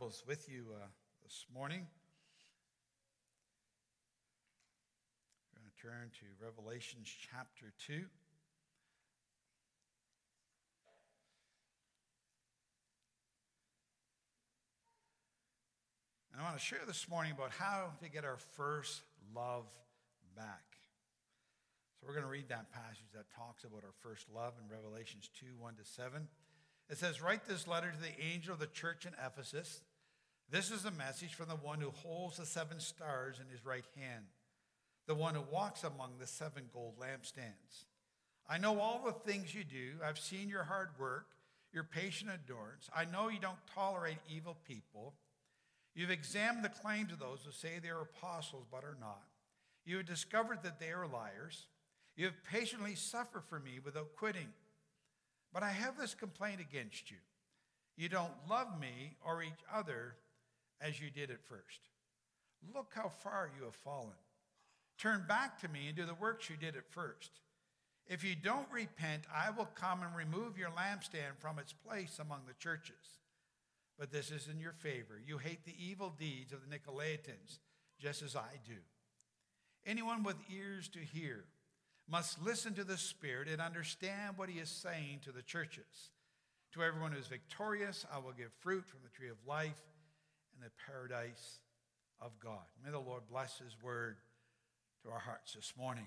Bibles with you uh, this morning, we're going to turn to Revelations chapter 2. And I want to share this morning about how to get our first love back. So we're going to read that passage that talks about our first love in Revelations 2 1 to 7. It says, Write this letter to the angel of the church in Ephesus. This is a message from the one who holds the seven stars in his right hand, the one who walks among the seven gold lampstands. I know all the things you do. I've seen your hard work, your patient endurance. I know you don't tolerate evil people. You've examined the claims of those who say they are apostles but are not. You have discovered that they are liars. You have patiently suffered for me without quitting. But I have this complaint against you. You don't love me or each other as you did at first. Look how far you have fallen. Turn back to me and do the works you did at first. If you don't repent, I will come and remove your lampstand from its place among the churches. But this is in your favor. You hate the evil deeds of the Nicolaitans, just as I do. Anyone with ears to hear, must listen to the Spirit and understand what he is saying to the churches. To everyone who is victorious, I will give fruit from the tree of life and the paradise of God. May the Lord bless his word to our hearts this morning.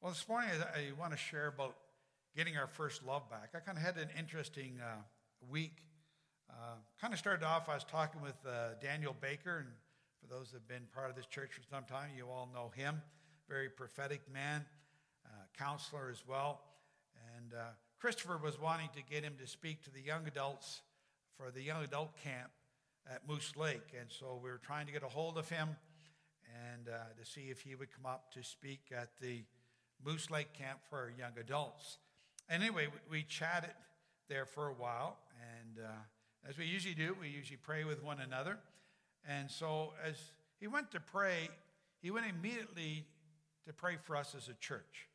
Well, this morning I want to share about getting our first love back. I kind of had an interesting uh, week. Uh, kind of started off, I was talking with uh, Daniel Baker, and for those that have been part of this church for some time, you all know him. Very prophetic man, uh, counselor as well. And uh, Christopher was wanting to get him to speak to the young adults for the young adult camp at Moose Lake. And so we were trying to get a hold of him and uh, to see if he would come up to speak at the Moose Lake camp for young adults. And anyway, we, chatted there for a while. And uh, as we usually do, we usually pray with one another. And so as he went to pray, he went immediately to pray for us as a church.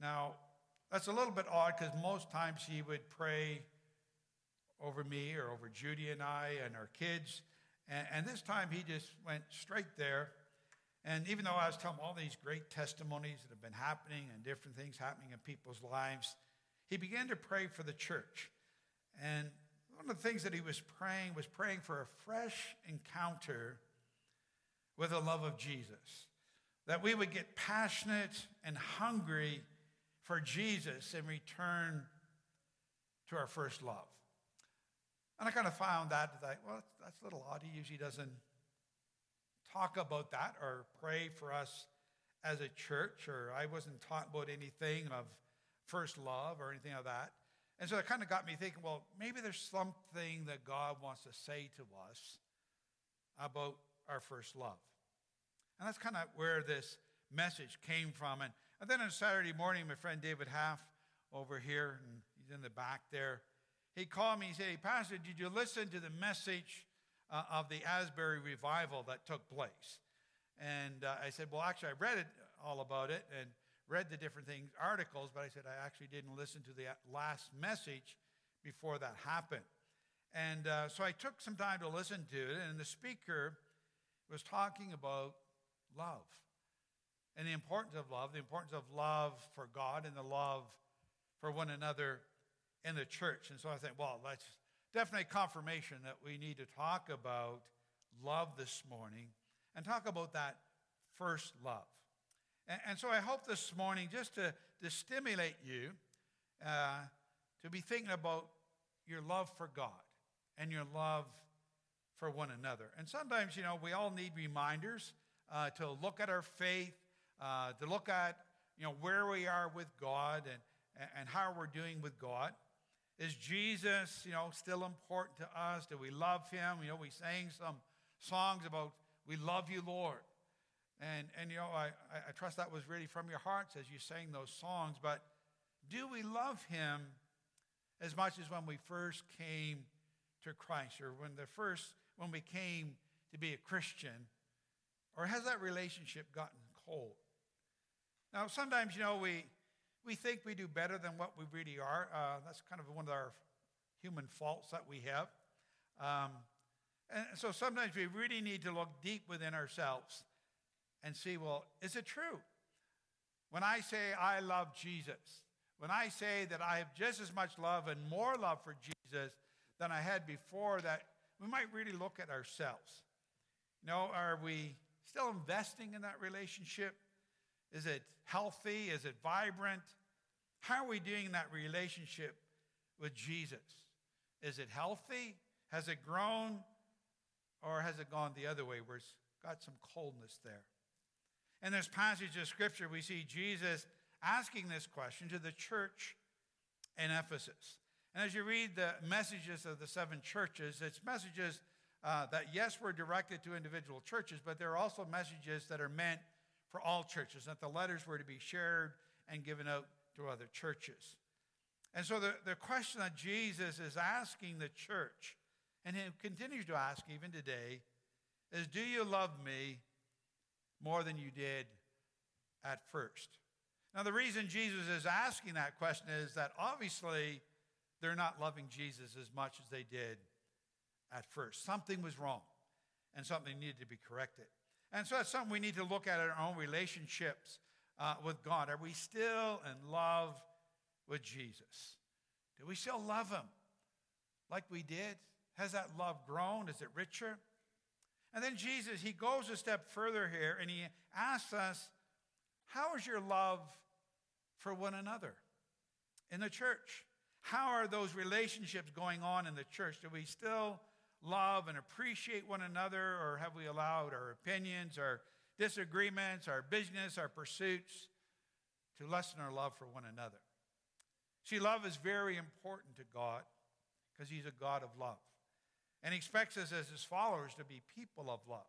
Now, that's a little bit odd because most times he would pray over me or over Judy and I and our kids. And, and, this time he just went straight there. And even though I was telling all these great testimonies that have been happening and different things happening in people's lives, he began to pray for the church. And one of the things that he was praying was praying for a fresh encounter with the love of Jesus. That we would get passionate and hungry for Jesus and return to our first love. And I kind of found that, that well, that's a little odd. He usually doesn't talk about that or pray for us as a church, or I wasn't taught about anything of first love or anything like that. And so it kind of got me thinking, well, maybe there's something that God wants to say to us about our first love. And that's kind of where this message came from. And, and then on Saturday morning, my friend David Half over here, and he's in the back there, he called me. He said, Hey, Pastor, did you listen to the message uh, of the Asbury revival that took place? And uh, I said, Well, actually, I read it all about it. And read the different things, articles, but I said I actually didn't listen to the last message before that happened. And uh, so I took some time to listen to it, and the speaker was talking about love and the importance of love, the importance of love for God and the love for one another in the church. And so I think, well, that's definitely confirmation that we need to talk about love this morning and talk about that first love. And, and so I hope this morning just to, to stimulate you uh, to be thinking about your love for God and your love for one another. And sometimes, you know, we all need reminders uh, to look at our faith, uh, to look at, you know, where we are with God and, and how we're doing with God. Is Jesus, you know, still important to us? Do we love him? You know, we sang some songs about we love you, Lord. And, and you know, I, I trust that was really from your hearts as you sang those songs. But do we love him as much as when we first came to Christ or when the first when we came to be a Christian? Or has that relationship gotten cold? Now, sometimes, you know, we, we think we do better than what we really are. Uh, that's kind of one of our human faults that we have. Um, and so sometimes we really need to look deep within ourselves and see well, is it true? When I say I love Jesus, when I say that I have just as much love and more love for Jesus than I had before, that we might really look at ourselves. You know, are we still investing in that relationship? Is it healthy? Is it vibrant? How are we doing in that relationship with Jesus? Is it healthy? Has it grown? Or has it gone the other way where it's got some coldness there? In this passage of Scripture, we see Jesus asking this question to the church in Ephesus. And as you read the messages of the seven churches, it's messages uh, that, yes, were directed to individual churches, but there are also messages that are meant for all churches, that the letters were to be shared and given out to other churches. And so the, the question that Jesus is asking the church, and he continues to ask even today, is Do you love me more than you did at first? Now, the reason Jesus is asking that question is that obviously they're not loving Jesus as much as they did at first. Something was wrong, and something needed to be corrected. And so that's something we need to look at in our own relationships uh, with God. Are we still in love with Jesus? Do we still love Him like we did? Has that love grown? Is it richer? And then Jesus, He goes a step further here and He asks us, How is your love for one another in the church? How are those relationships going on in the church? Do we still love and appreciate one another, or have we allowed our opinions, our disagreements, our business, our pursuits to lessen our love for one another? See, love is very important to God because He's a God of love. And He expects us as His followers to be people of love.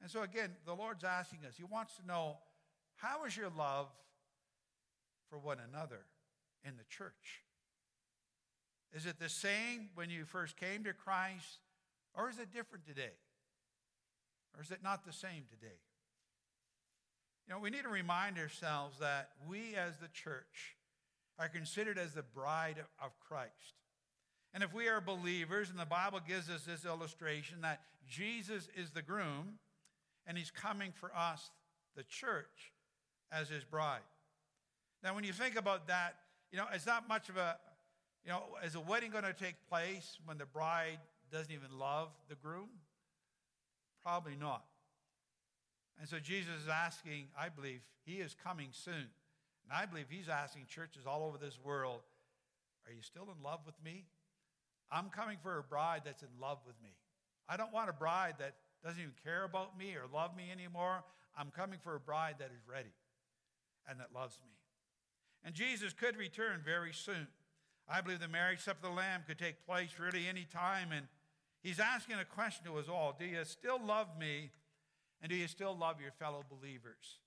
And so, again, the Lord's asking us, He wants to know how is your love for one another in the church? Is it the same when you first came to Christ, or is it different today? Or is it not the same today? You know, we need to remind ourselves that we as the church are considered as the bride of Christ. And if we are believers, and the Bible gives us this illustration that Jesus is the groom and he's coming for us, the church, as his bride. Now, when you think about that, you know, it's not much of a, you know, is a wedding going to take place when the bride doesn't even love the groom? Probably not. And so Jesus is asking, I believe, he is coming soon. And I believe he's asking churches all over this world, are you still in love with me? I'm coming for a bride that's in love with me. I don't want a bride that doesn't even care about me or love me anymore. I'm coming for a bride that is ready and that loves me. And Jesus could return very soon. I believe the marriage supper of the Lamb could take place really any time. And he's asking a question to us all Do you still love me? And do you still love your fellow believers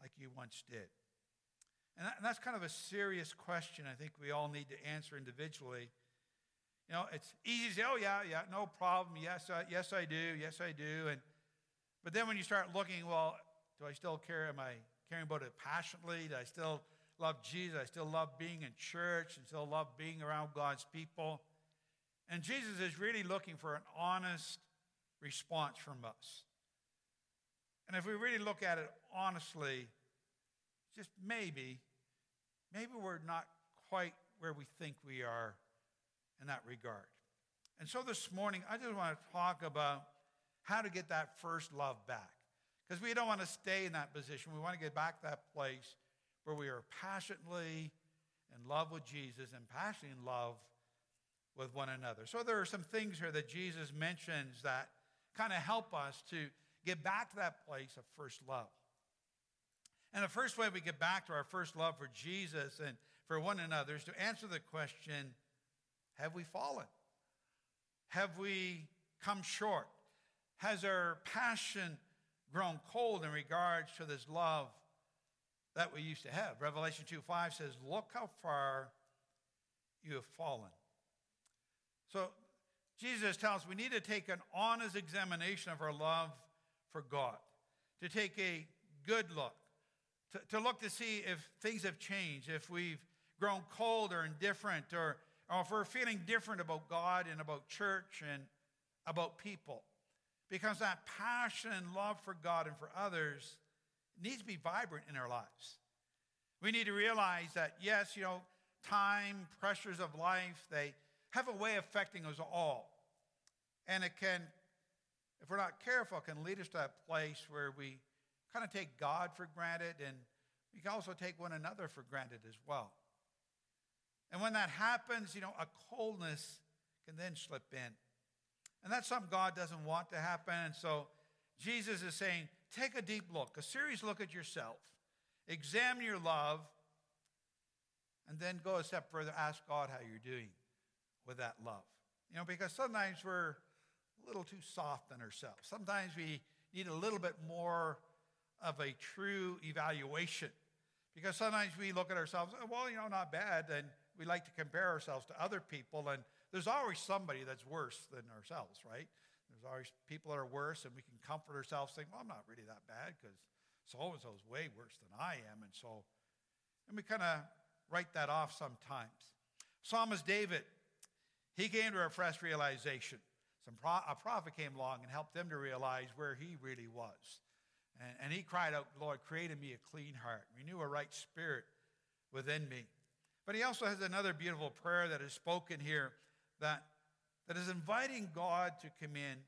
like you once did? And, that, and that's kind of a serious question I think we all need to answer individually. You know, it's easy to say, oh, yeah, yeah, no problem. Yes, I, yes, I do. Yes, I do. And, but then when you start looking, well, do I still care? Am I caring about it passionately? Do I still love Jesus. I still love being in church and still love being around God's people. And Jesus is really looking for an honest response from us. And if we really look at it honestly, just maybe, maybe we're not quite where we think we are in that regard. And so this morning, I just want to talk about how to get that first love back. Because we don't want to stay in that position. We want to get back to that place where we are passionately in love with Jesus and passionately in love with one another. So there are some things here that Jesus mentions that kind of help us to get back to that place of first love. And the first way we get back to our first love for Jesus and for one another is to answer the question Have we fallen? Have we come short? Has our passion grown cold in regards to this love that we used to have. Revelation 2 5 says, Look how far you have fallen. So Jesus tells us we need to take an honest examination of our love for God, to take a good look, to, to look to see if things have changed, if we've grown cold or indifferent, or or if we're feeling different about God and about church and about people. Because that passion and love for God and for others needs to be vibrant in our lives. We need to realize that, yes, you know, time, pressures of life, they have a way of affecting us all. And it can, if we're not careful, can lead us to that place where we kind of take God for granted and we can also take one another for granted as well. And when that happens, you know, a coldness can then slip in. And that's something God doesn't want to happen. And so Jesus is saying, take a deep look, a serious look at yourself, examine your love, and then go a step further, ask God how you're doing with that love. You know, because sometimes we're a little too soft on ourselves. Sometimes we need a little bit more of a true evaluation. Because sometimes we look at ourselves, oh, well, you know, not bad, and we like to compare ourselves to other people, and there's always somebody that's worse than ourselves, right? There's always people that are worse, and we can comfort ourselves saying, well, I'm not really that bad because so and so is way worse than I am. And so, and we kind of write that off sometimes. Psalmist David, he came to a fresh realization. Some pro- a prophet came along and helped them to realize where he really was. And, and he cried out, Lord, create in me a clean heart, renew a right spirit within me. But he also has another beautiful prayer that is spoken here that, that is inviting God to come in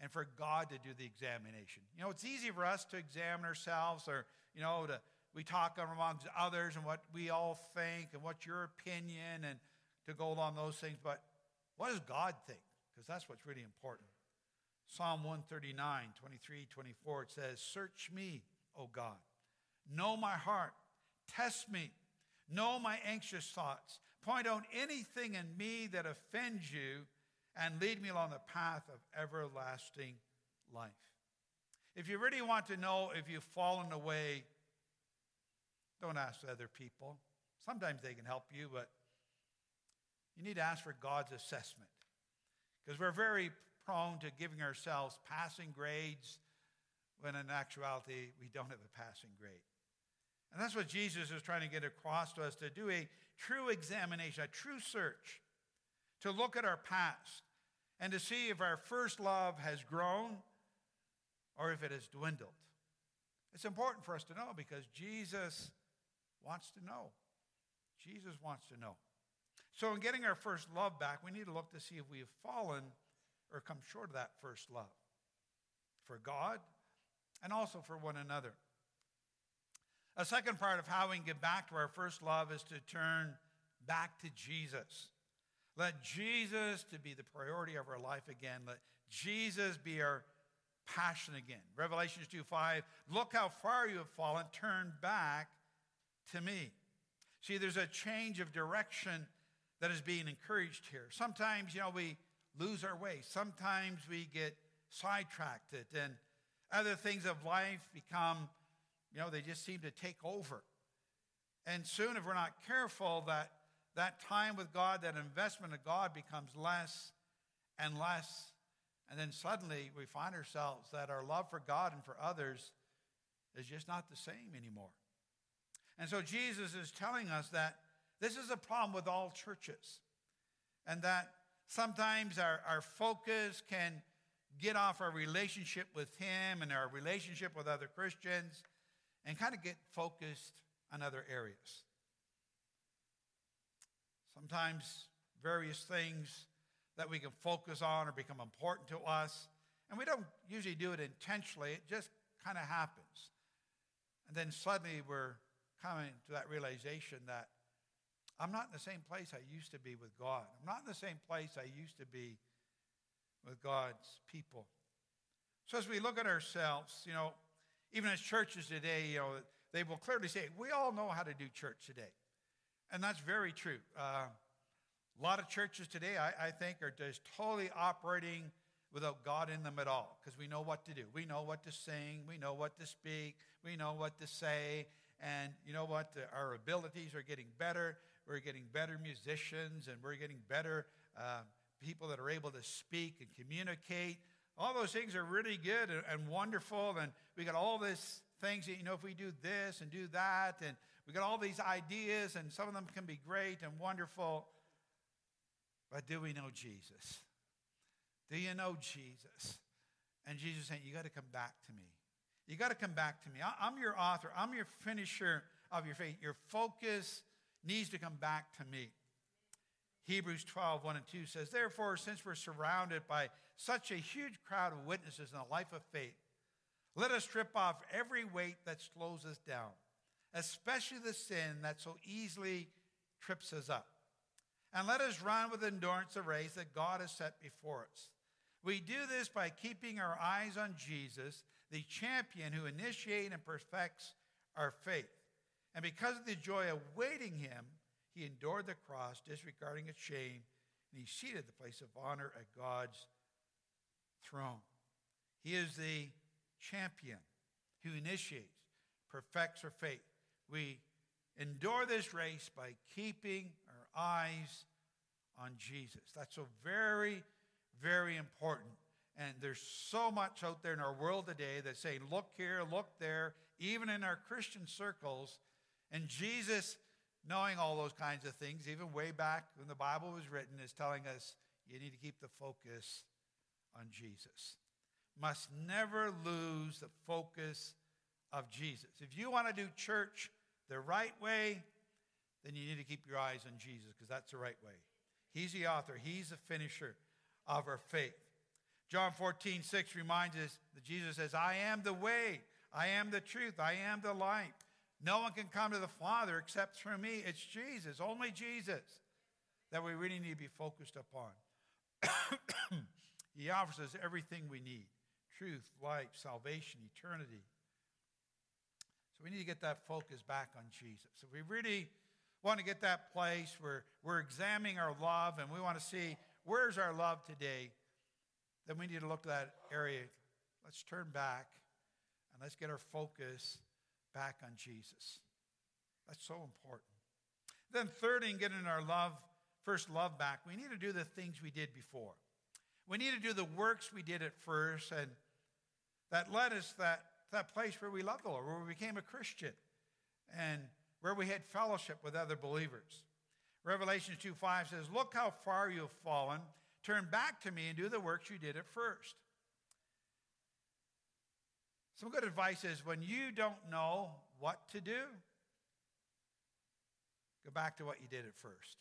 and for God to do the examination. You know, it's easy for us to examine ourselves or, you know, to, we talk amongst others and what we all think and what's your opinion and to go along those things. But what does God think? Because that's what's really important. Psalm 139, 23, 24, it says, Search me, O God. Know my heart. Test me. Know my anxious thoughts. Point out anything in me that offends you and lead me along the path of everlasting life. If you really want to know if you've fallen away, don't ask other people. Sometimes they can help you, but you need to ask for God's assessment. Because we're very prone to giving ourselves passing grades when in actuality we don't have a passing grade. And that's what Jesus is trying to get across to us to do a true examination, a true search, to look at our past and to see if our first love has grown or if it has dwindled. It's important for us to know because Jesus wants to know. Jesus wants to know. So, in getting our first love back, we need to look to see if we have fallen or come short of that first love for God and also for one another. A second part of how we can get back to our first love is to turn back to Jesus. Let Jesus to be the priority of our life again. Let Jesus be our passion again. Revelations 2 5, look how far you have fallen, turn back to me. See, there's a change of direction that is being encouraged here. Sometimes, you know, we lose our way. Sometimes we get sidetracked and other things of life become, you know, they just seem to take over. And soon, if we're not careful, that, that time with God, that investment of God becomes less and less. And then suddenly we find ourselves that our love for God and for others is just not the same anymore. And so Jesus is telling us that this is a problem with all churches. And that Sometimes our, our focus can get off our relationship with Him and our relationship with other Christians and kind of get focused on other areas. Sometimes various things that we can focus on or become important to us, and we don't usually do it intentionally, it just kind of happens. And then suddenly we're coming to that realization that I'm not in the same place I used to be with God. I'm not in the same place I used to be with God's people. So as we look at ourselves, you know, even as churches today, you know, they will clearly say, we all know how to do church today. And that's very true. Uh, a lot of churches today, I, I think, are just totally operating without God in them at all because we know what to do. We know what to sing. We know what to speak. We know what to say. And you know what? Our abilities are getting better. We're getting better musicians and we're getting better uh, people that are able to speak and communicate. All those things are really good and, and wonderful. And we got all these things that, you know, if we do this and do that, and we got all these ideas, and some of them can be great and wonderful. But do we know Jesus? Do you know Jesus? And Jesus saying, You got to come back to me. You got to come back to me. I'm your author, I'm your finisher of your faith. Your focus needs to come back to me. Hebrews 12, 1 and 2 says, Therefore, since we're surrounded by such a huge crowd of witnesses in the life of faith, let us strip off every weight that slows us down, especially the sin that so easily trips us up. And let us run with endurance the race that God has set before us. We do this by keeping our eyes on Jesus, the champion who initiates and perfects our faith. And because of the joy awaiting him, he endured the cross, disregarding its shame, and he seated the place of honor at God's throne. He is the champion who initiates, perfects our faith. We endure this race by keeping our eyes on Jesus. That's so very, very important. And there's so much out there in our world today that say, look here, look there, even in our Christian circles. And Jesus, knowing all those kinds of things, even way back when the Bible was written, is telling us you need to keep the focus on Jesus. Must never lose the focus of Jesus. If you want to do church the right way, then you need to keep your eyes on Jesus because that's the right way. He's the author, He's the finisher of our faith. John 14, 6 reminds us that Jesus says, I am the way, I am the truth, I am the light. No one can come to the Father except through me. It's Jesus, only Jesus, that we really need to be focused upon. he offers us everything we need truth, life, salvation, eternity. So we need to get that focus back on Jesus. If we really want to get that place where we're examining our love and we want to see where's our love today, then we need to look at that area. Let's turn back and let's get our focus back on Jesus. That's so important. Then, third, in getting our love, first love back, we need to do the things we did before. We need to do the works we did at first, and that led us that that place where we loved the Lord, where we became a Christian, and where we had fellowship with other believers. Revelation 2 5 says, Look how far you have fallen. Turn back to me and do the works you did at first. Some good advice is when you don't know what to do, go back to what you did at first.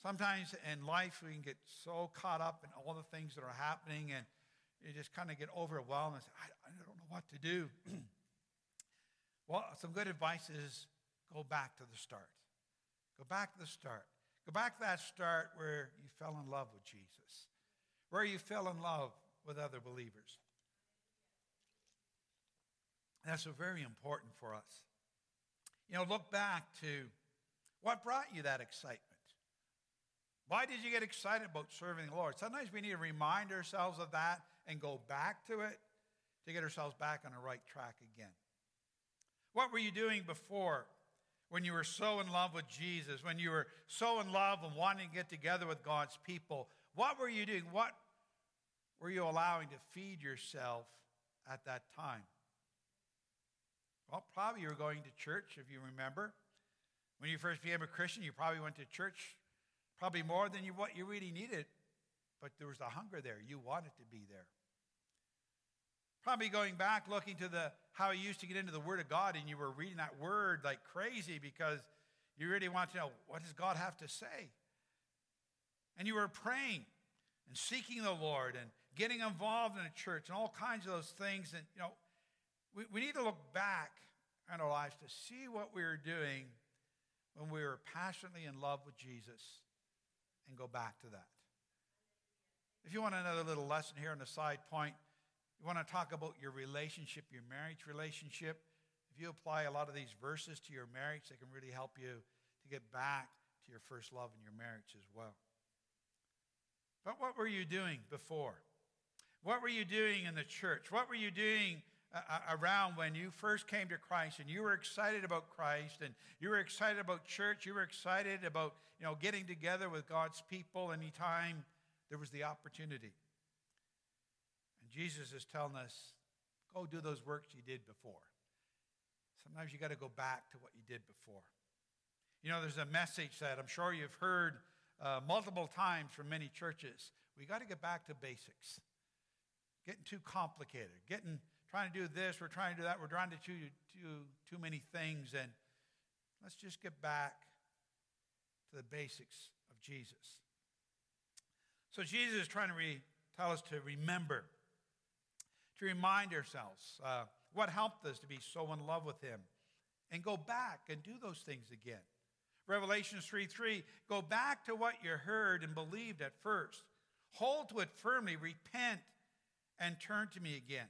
Sometimes in life we can get so caught up in all the things that are happening and you just kind of get overwhelmed and say, I, I don't know what to do. well, some good advice is go back to the start. Go back to the start. Go back to that start where you fell in love with Jesus, where you fell in love with other believers. That's very important for us. You know, look back to what brought you that excitement. Why did you get excited about serving the Lord? Sometimes we need to remind ourselves of that and go back to it to get ourselves back on the right track again. What were you doing before when you were so in love with Jesus, when you were so in love and wanting to get together with God's people? What were you doing? What were you allowing to feed yourself at that time? Well, probably you were going to church, if you remember. When you first became a Christian, you probably went to church probably more than you, what you really needed but there was a hunger there. You wanted to be there. Probably going back, looking to the how you used to get into the Word of God, and you were reading that Word like crazy because you really want to know what does God have to say. And you were praying and seeking the Lord and getting involved in a church and all kinds of those things. And you know, we, we need to look back in our lives to see what we were doing when we were passionately in love with Jesus and go back to that. If you want another little lesson here on the side point, you want to talk about your relationship, your marriage relationship. If you apply a lot of these verses to your marriage, they can really help you to get back to your first love in your marriage as well. But what were you doing before? What were you doing in the church? What were you doing uh, uh around when you first came to Christ and you were excited about Christ and you were excited about church? You were excited about, you know, getting together with God's people anytime there was the opportunity. And Jesus is telling us, go do those works you did before. Sometimes you got to go back to what you did before. You know, there's a message that I'm sure you've heard uh, multiple times from many churches. We got to get back to basics. Getting too complicated, getting trying to do this, we're trying to do that, we're trying to do too, too many things, and let's just get back to the basics of Jesus. So Jesus is trying to re- tell us to remember, to remind ourselves uh, what helped us to be so in love with Him, and go back and do those things again. Revelations 3 3, go back to what you heard and believed at first. Hold to it firmly, repent, and turn to me again.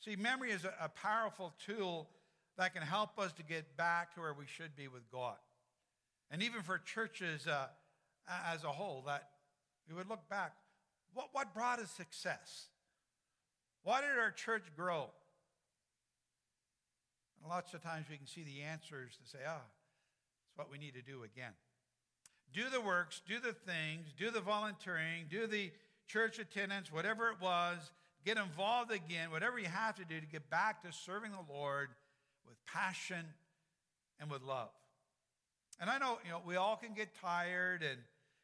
See, memory is a, a powerful tool that can help us to get back to where we should be with God. And even for churches uh, as a whole, that we would look back. What, what brought us success? Why did our church grow? And lots of times we can see the answers to say, ah, it's what we need to do again. Do the works, do the things, do the volunteering, do the church attendance, whatever it was, get involved again, whatever you have to do to get back to serving the Lord with passion and with love. And I know, you know, we all can get tired and,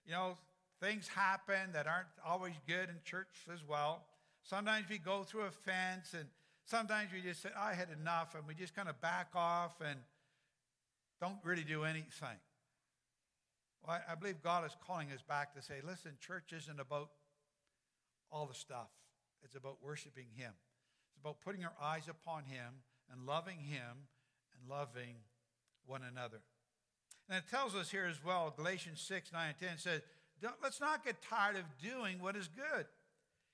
you know, things happen that aren't always good in church as well. Sometimes we go through a fence and sometimes we just say, I had enough and we just kind of back off and don't really do anything. Well, I believe God is calling us back to say, listen, church isn't about all the stuff. It's about worshiping Him. It's about putting our eyes upon Him and loving Him and loving one another. And it tells us here as well, Galatians 6, 9, and 10 says, let's not get tired of doing what is good,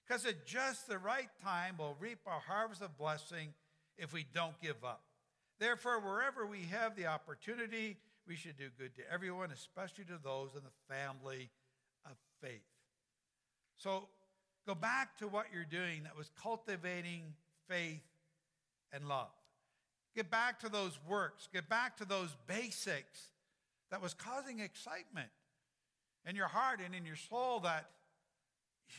because at just the right time we'll reap a harvest of blessing if we don't give up. Therefore, wherever we have the opportunity, we should do good to everyone, especially to those in the family of faith. So Go back to what you're doing that was cultivating faith and love. Get back to those works. Get back to those basics that was causing excitement in your heart and in your soul that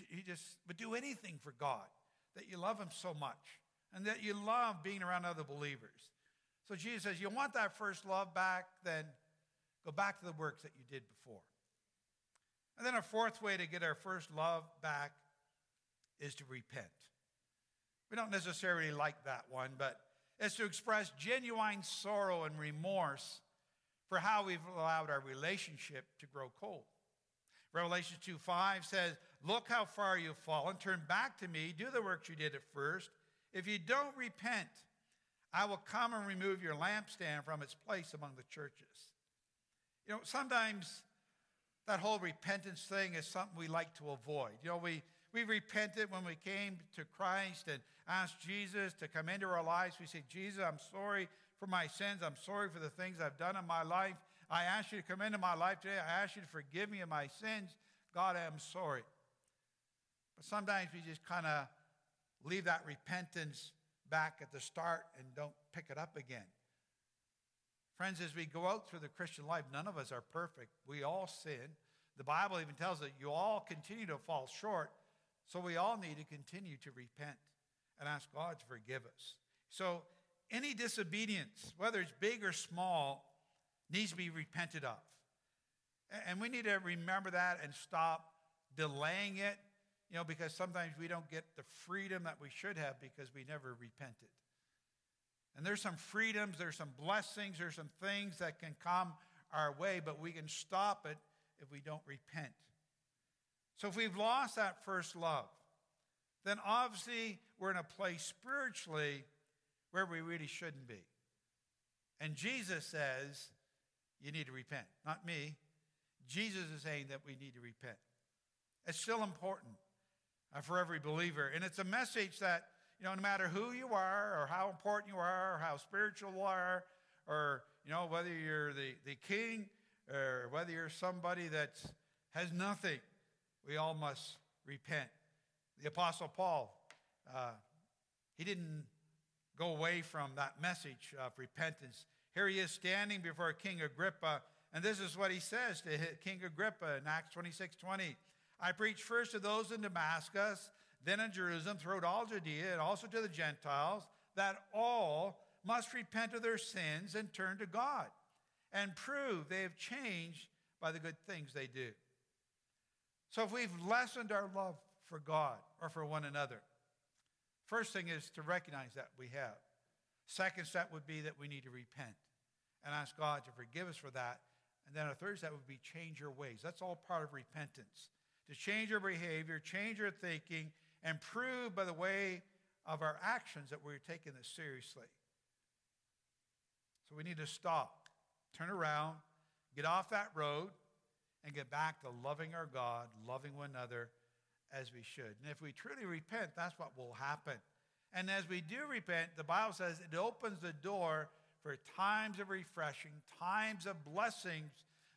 you just would do anything for God, that you love Him so much, and that you love being around other believers. So Jesus says, You want that first love back? Then go back to the works that you did before. And then a fourth way to get our first love back is to repent. We don't necessarily like that one, but it's to express genuine sorrow and remorse for how we've allowed our relationship to grow cold. Revelation 2 5 says, Look how far you've fallen. Turn back to me. Do the works you did at first. If you don't repent, I will come and remove your lampstand from its place among the churches. You know, sometimes that whole repentance thing is something we like to avoid. You know, we, we repented when we came to Christ and asked Jesus to come into our lives. We say, Jesus, I'm sorry for my sins. I'm sorry for the things I've done in my life. I ask you to come into my life today. I ask you to forgive me of my sins. God, I am sorry. But sometimes we just kind of leave that repentance back at the start and don't pick it up again. Friends, as we go out through the Christian life, none of us are perfect. We all sin. The Bible even tells us you all continue to fall short. So we all need to continue to repent and ask God to forgive us. So any disobedience, whether it's big or small, needs to be repented of. And we need to remember that and stop delaying it, you know, because sometimes we don't get the freedom that we should have because we never repented. And there's some freedoms, there's some blessings, there's some things that can come our way, but we can stop it if we don't repent. So if we've lost that first love, then obviously we're in a place spiritually where we really shouldn't be. And Jesus says, you need to repent. Not me. Jesus is saying that we need to repent. It's still important uh, for every believer. And it's a message that, you know, no matter who you are or how important you are or how spiritual you are or, you know, whether you're the, the king or whether you're somebody that has nothing, we all must repent. The Apostle Paul, uh, he didn't go away from that message of repentance. Here he is standing before King Agrippa, and this is what he says to King Agrippa in Acts 26 20. I preached first to those in Damascus, then in Jerusalem, throughout all Judea, and also to the Gentiles, that all must repent of their sins and turn to God and prove they have changed by the good things they do. So if we've lessened our love for God or for one another, first thing is to recognize that we have. Second step would be that we need to repent and ask God to forgive us for that. And then a third step would be change your ways. That's all part of repentance. To change your behavior, change your thinking, and prove by the way of our actions that we're taking this seriously. So we need to stop, turn around, get off that road, and get back to loving our God, loving one another as we should. And if we truly repent, that's what will happen. And as we do repent, the Bible says it opens the door for times of refreshing, times of blessings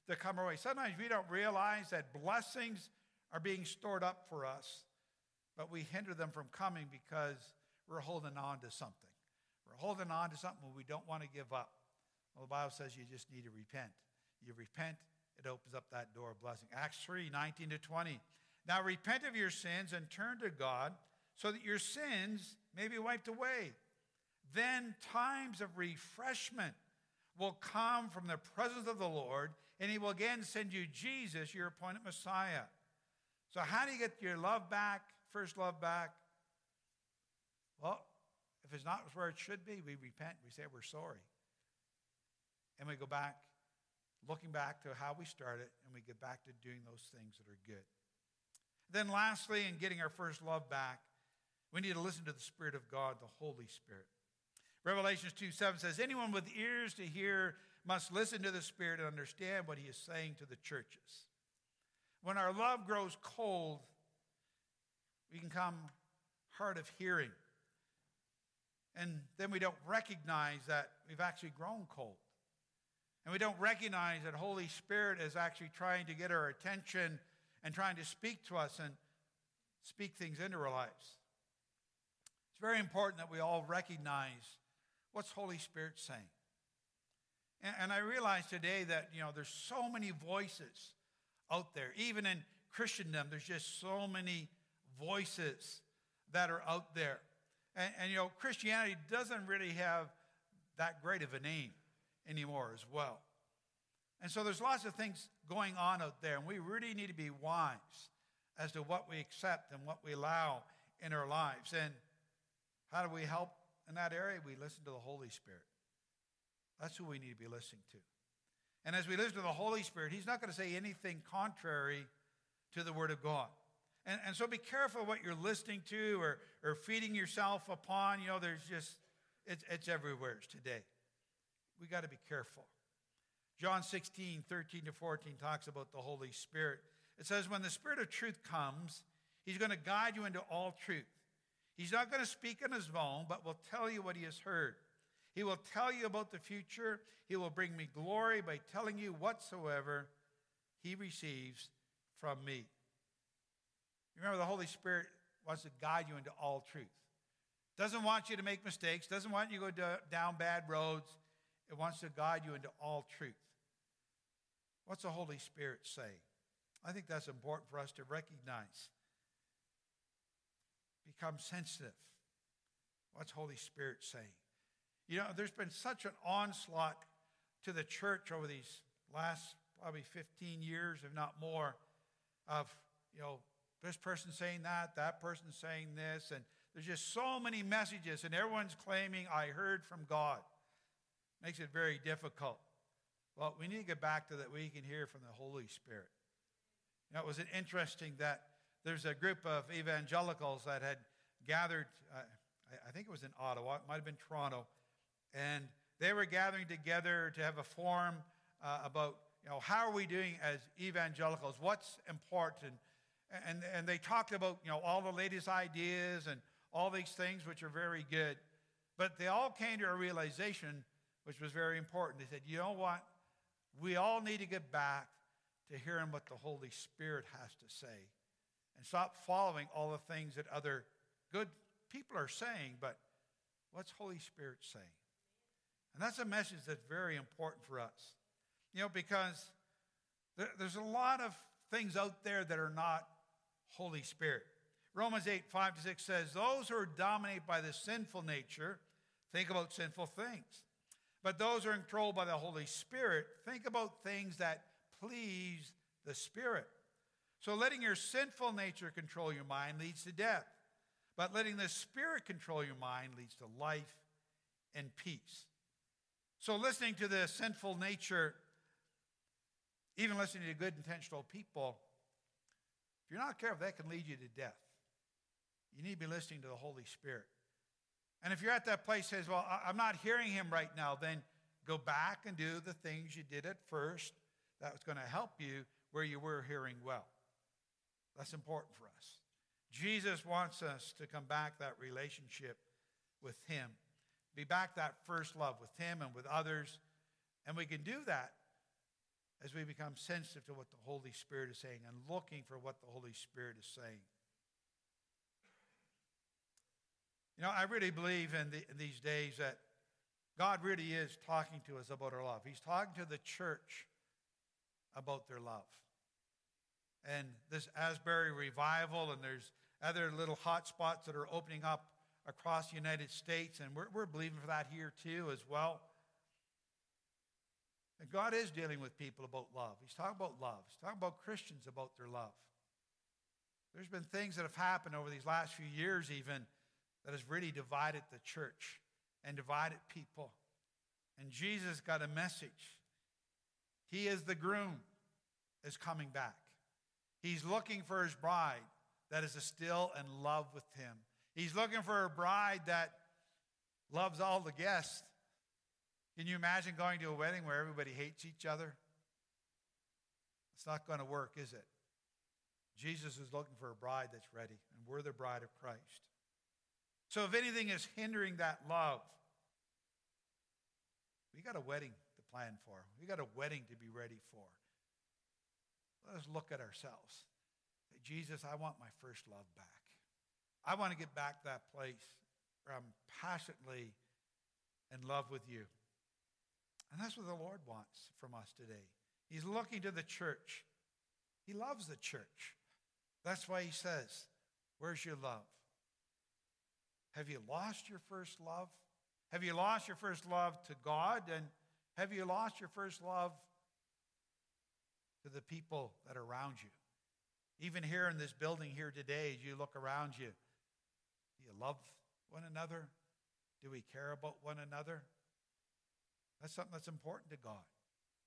that come our way. Sometimes we don't realize that blessings are being stored up for us, but we hinder them from coming because we're holding on to something. We're holding on to something we don't want to give up. Well, the Bible says you just need to repent. You repent, it opens up that door of blessing. Acts 3 19 to 20. Now repent of your sins and turn to God so that your sins may be wiped away. Then times of refreshment will come from the presence of the Lord, and he will again send you Jesus, your appointed Messiah. So, how do you get your love back, first love back? Well, if it's not where it should be, we repent. We say we're sorry. And we go back, looking back to how we started, and we get back to doing those things that are good. Then, lastly, in getting our first love back, we need to listen to the Spirit of God, the Holy Spirit. Revelations 2 7 says, Anyone with ears to hear must listen to the Spirit and understand what he is saying to the churches. When our love grows cold, we can come hard of hearing. And then we don't recognize that we've actually grown cold. And we don't recognize that Holy Spirit is actually trying to get our attention and trying to speak to us and speak things into our lives. Very important that we all recognize what's Holy Spirit saying. And, and I realize today that, you know, there's so many voices out there. Even in Christendom, there's just so many voices that are out there. And, and, you know, Christianity doesn't really have that great of a name anymore as well. And so there's lots of things going on out there, and we really need to be wise as to what we accept and what we allow in our lives. And how do we help in that area? We listen to the Holy Spirit. That's who we need to be listening to. And as we listen to the Holy Spirit, He's not going to say anything contrary to the Word of God. And, and so be careful what you're listening to or, or feeding yourself upon. You know, there's just, it's, it's everywhere today. We got to be careful. John 16, 13 to 14 talks about the Holy Spirit. It says, When the Spirit of truth comes, He's going to guide you into all truth. He's not going to speak on His own, but will tell you what He has heard. He will tell you about the future. He will bring me glory by telling you whatsoever He receives from me. Remember, the Holy Spirit wants to guide you into all truth. Doesn't want you to make mistakes, doesn't want you to go down bad roads. It wants to guide you into all truth. What's the Holy Spirit say? I think that's important for us to recognize. Become sensitive. What's Holy Spirit saying? You know, there's been such an onslaught to the church over these last probably 15 years, if not more, of, you know, this person saying that, that person saying this, and there's just so many messages, and everyone's claiming, I heard from God. Makes it very difficult. Well, we need to get back to that we can hear from the Holy Spirit. You know, it was interesting that there's a group of evangelicals that had gathered, uh, I think it was in Ottawa, it might have been Toronto, and they were gathering together to have a forum uh, about, you know, how are we doing as evangelicals? What's important? And, and they talked about, you know, all the latest ideas and all these things, which are very good. But they all came to a realization, which was very important. They said, you know what? We all need to get back to hearing what the Holy Spirit has to say and stop following all the things that other good people are saying, but what's Holy Spirit saying? And that's a message that's very important for us. You know, because there, there's a lot of things out there that are not Holy Spirit. Romans 8, 5 to 6 says, Those who are dominated by the sinful nature think about sinful things. But those who are controlled by the Holy Spirit think about things that please the Spirit. So letting your sinful nature control your mind leads to death. But letting the Spirit control your mind leads to life and peace. So listening to the sinful nature, even listening to good intentional people, if you're not careful, that can lead you to death. You need to be listening to the Holy Spirit. And if you're at that place says, Well, I'm not hearing him right now, then go back and do the things you did at first. That was going to help you where you were hearing well. That's important for us. Jesus wants us to come back that relationship with him, be back that first love with him and with others. And we can do that as we become sensitive to what the Holy Spirit is saying and looking for what the Holy Spirit is saying. You know, I really believe in, the, in these days that God really is talking to us about our love. He's talking to the church about their love. And this Asbury revival, and there's other little hot spots that are opening up across the United States, and we're, we're believing for that here too as well. And God is dealing with people about love. He's talking about love. He's talking about Christians about their love. There's been things that have happened over these last few years, even that has really divided the church and divided people. And Jesus got a message. He is the groom, is coming back. He's looking for his bride that is still in love with him. He's looking for a bride that loves all the guests. Can you imagine going to a wedding where everybody hates each other? It's not going to work, is it? Jesus is looking for a bride that's ready, and we're the bride of Christ. So if anything is hindering that love, we got a wedding to plan for. We got a wedding to be ready for. Let us look at ourselves. Say, Jesus, I want my first love back. I want to get back to that place where I'm passionately in love with you. And that's what the Lord wants from us today. He's looking to the church. He loves the church. That's why he says, Where's your love? Have you lost your first love? Have you lost your first love to God? And have you lost your first love to the people that are around you? Even here in this building here today, as you look around you, do you love one another? Do we care about one another? That's something that's important to God.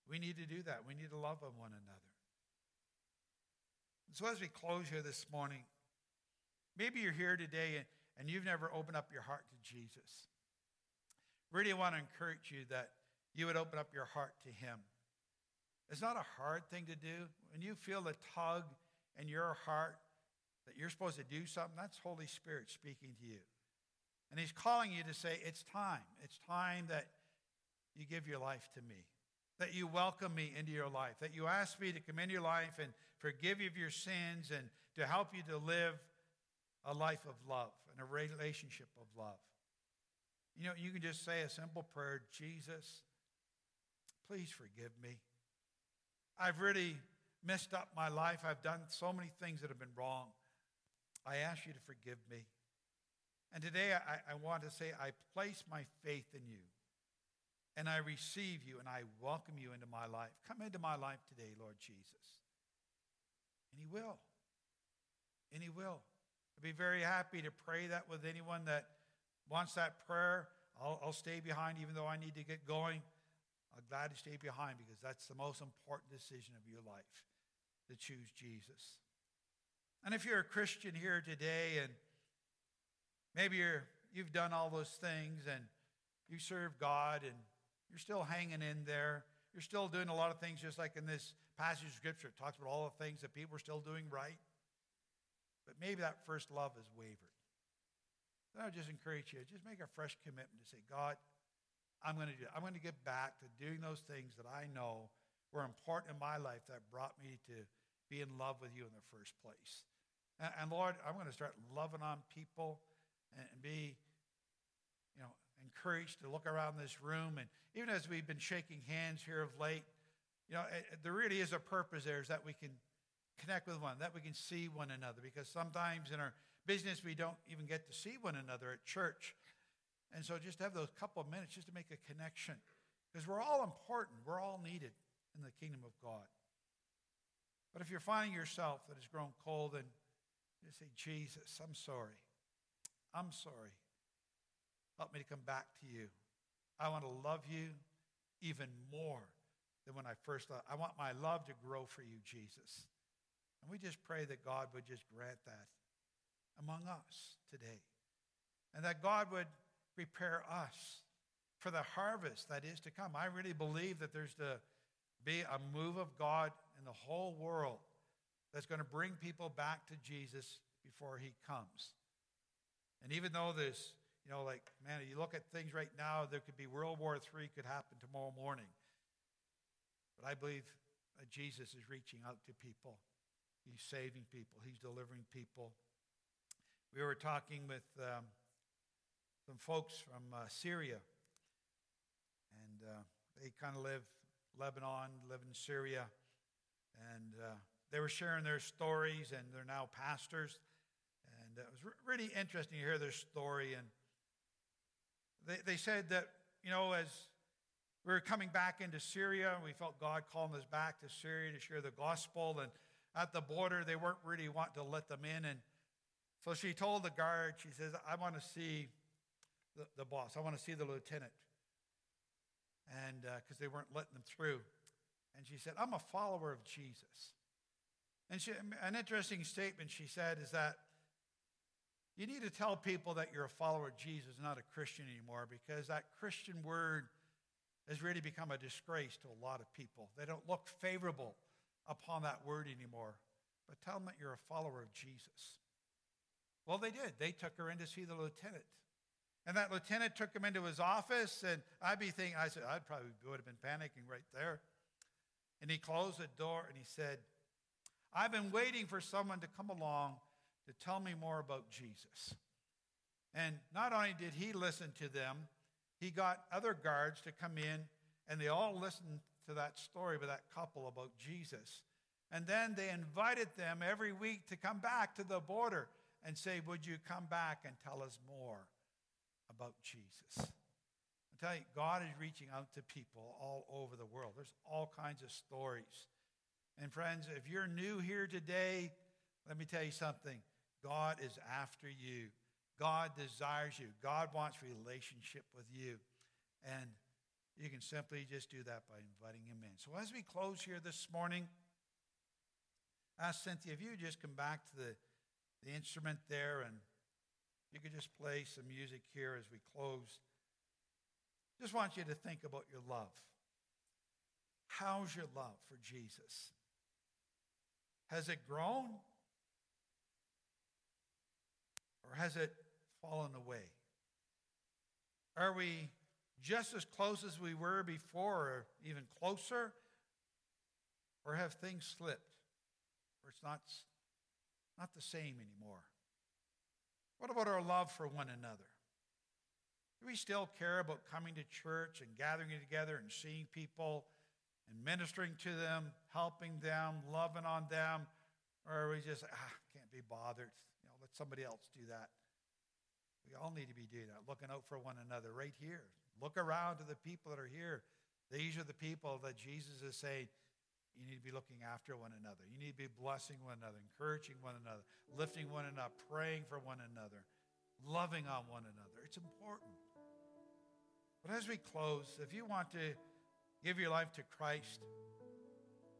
We need to do that. We need to love one another. so, as we close here this morning, maybe you're here today and and you've never opened up your heart to Jesus, really want to encourage you that you would open up your heart to Him. It's not a hard thing to do. When you feel the tug in your heart that you're supposed to do something, that's Holy Spirit speaking to you. And He's calling you to say, It's time. It's time that you give your life to me, that you welcome me into your life, that you ask me to come into your life and forgive you of your sins and to help you to live a life of love and a relationship of love. You know, you can just say a simple prayer Jesus, please forgive me. I've really messed up my life. I've done so many things that have been wrong. I ask you to forgive me. And today I, I want to say, I place my faith in you. And I receive you and I welcome you into my life. Come into my life today, Lord Jesus. And He will. And He will. I'd be very happy to pray that with anyone that wants that prayer. I'll, I'll stay behind even though I need to get going. I'm glad to stay behind because that's the most important decision of your life to choose Jesus. And if you're a Christian here today and maybe you're, you've done all those things and you serve God and you're still hanging in there, you're still doing a lot of things just like in this passage of Scripture. It talks about all the things that people are still doing right. But maybe that first love has wavered. Then I would just encourage you, just make a fresh commitment to say, God, I'm going to do I'm going to get back to doing those things that I know were important in my life that brought me to be in love with you in the first place. And, and Lord, I'm going to start loving on people and, and be, you know, encouraged to look around this room. And even as we've been shaking hands here of late, you know, it, there really is a purpose there is that we can connect with one, that we can see one another. Because sometimes in our business, we don't even get to see one another at church. And so just have those couple of minutes just to make a connection. Because we're all important, we're all needed in the kingdom of God. But if you're finding yourself that has grown cold, then you say, Jesus, I'm sorry. I'm sorry. Help me to come back to you. I want to love you even more than when I first loved. I want my love to grow for you, Jesus. And we just pray that God would just grant that among us today. And that God would prepare us for the harvest that is to come. I really believe that there's to be a move of God in the whole world that's going to bring people back to Jesus before he comes. And even though this, you know, like, man, you look at things right now, there could be World War III could happen tomorrow morning. But I believe that Jesus is reaching out to people. He's saving people. He's delivering people. We were talking with um, some folks from uh, Syria, and uh, they kind of live Lebanon, live in Syria, and uh, they were sharing their stories, and they're now pastors. And it was re- really interesting to hear their story. And they, they said that, you know, as we were coming back into Syria, we felt God calling us back to Syria to share the gospel. And at the border, they weren't really wanting to let them in. And so she told the guard, she says, I want to see the, the boss, I want to see the lieutenant. And because uh, they weren't letting them through. And she said, I'm a follower of Jesus. And she, an interesting statement she said is that you need to tell people that you're a follower of Jesus, not a Christian anymore, because that Christian word has really become a disgrace to a lot of people. They don't look favorable upon that word anymore. But tell them that you're a follower of Jesus. Well, they did. They took her in to see the lieutenant. And that lieutenant took him into his office, and I'd be thinking, I said, I'd probably would have been panicking right there. And he closed the door and he said, I've been waiting for someone to come along to tell me more about Jesus. And not only did he listen to them, he got other guards to come in, and they all listened to that story with that couple about Jesus. And then they invited them every week to come back to the border and say, Would you come back and tell us more about Jesus? I tell you, God is reaching out to people all over the world. There's all kinds of stories. And friends, if you're new here today, let me tell you something. God is after you. God desires you. God wants relationship with you. And you can simply just do that by inviting him in. So as we close here this morning, ask Cynthia if you just come back to the, the instrument there and you could just play some music here as we close. Just want you to think about your love. How's your love for Jesus? Has it grown? Or has it fallen away? Are we just as close as we were before, or even closer? Or have things slipped? Or it's not, not the same anymore? What about our love for one another? Do we still care about coming to church and gathering together and seeing people and ministering to them, helping them, loving on them, or are we just, ah, can't be bothered? You know, let somebody else do that. We all need to be doing that, looking out for one another right here. Look around to the people that are here. These are the people that Jesus is saying, you need to be looking after one another. You need to be blessing one another, encouraging one another, lifting one another, praying for one another, loving on one another. It's important. But as we close, if you want to give your life to Christ.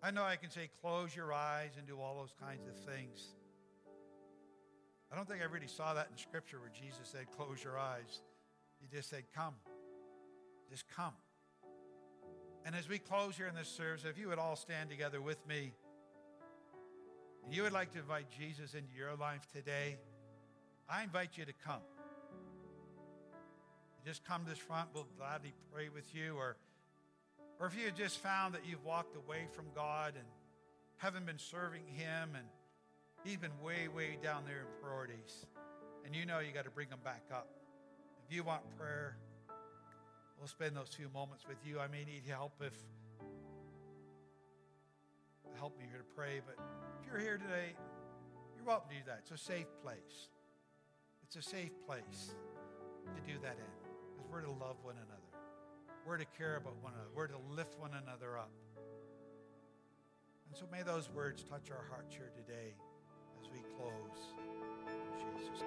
I know I can say, close your eyes and do all those kinds of things. I don't think I really saw that in Scripture where Jesus said, close your eyes. He just said, come. Just come. And as we close here in this service, if you would all stand together with me, and you would like to invite Jesus into your life today, I invite you to come. Just come to this front. We'll gladly pray with you. Or or if you have just found that you've walked away from God and haven't been serving Him and He's been way, way down there in priorities, and you know you got to bring Him back up. If you want prayer, we'll spend those few moments with you. I may need help if help me here to pray, but if you're here today, you're welcome to do that. It's a safe place. It's a safe place to do that in. Because we're to love one another. We're to care about one another. We're to lift one another up. And so may those words touch our hearts here today as we close. In Jesus'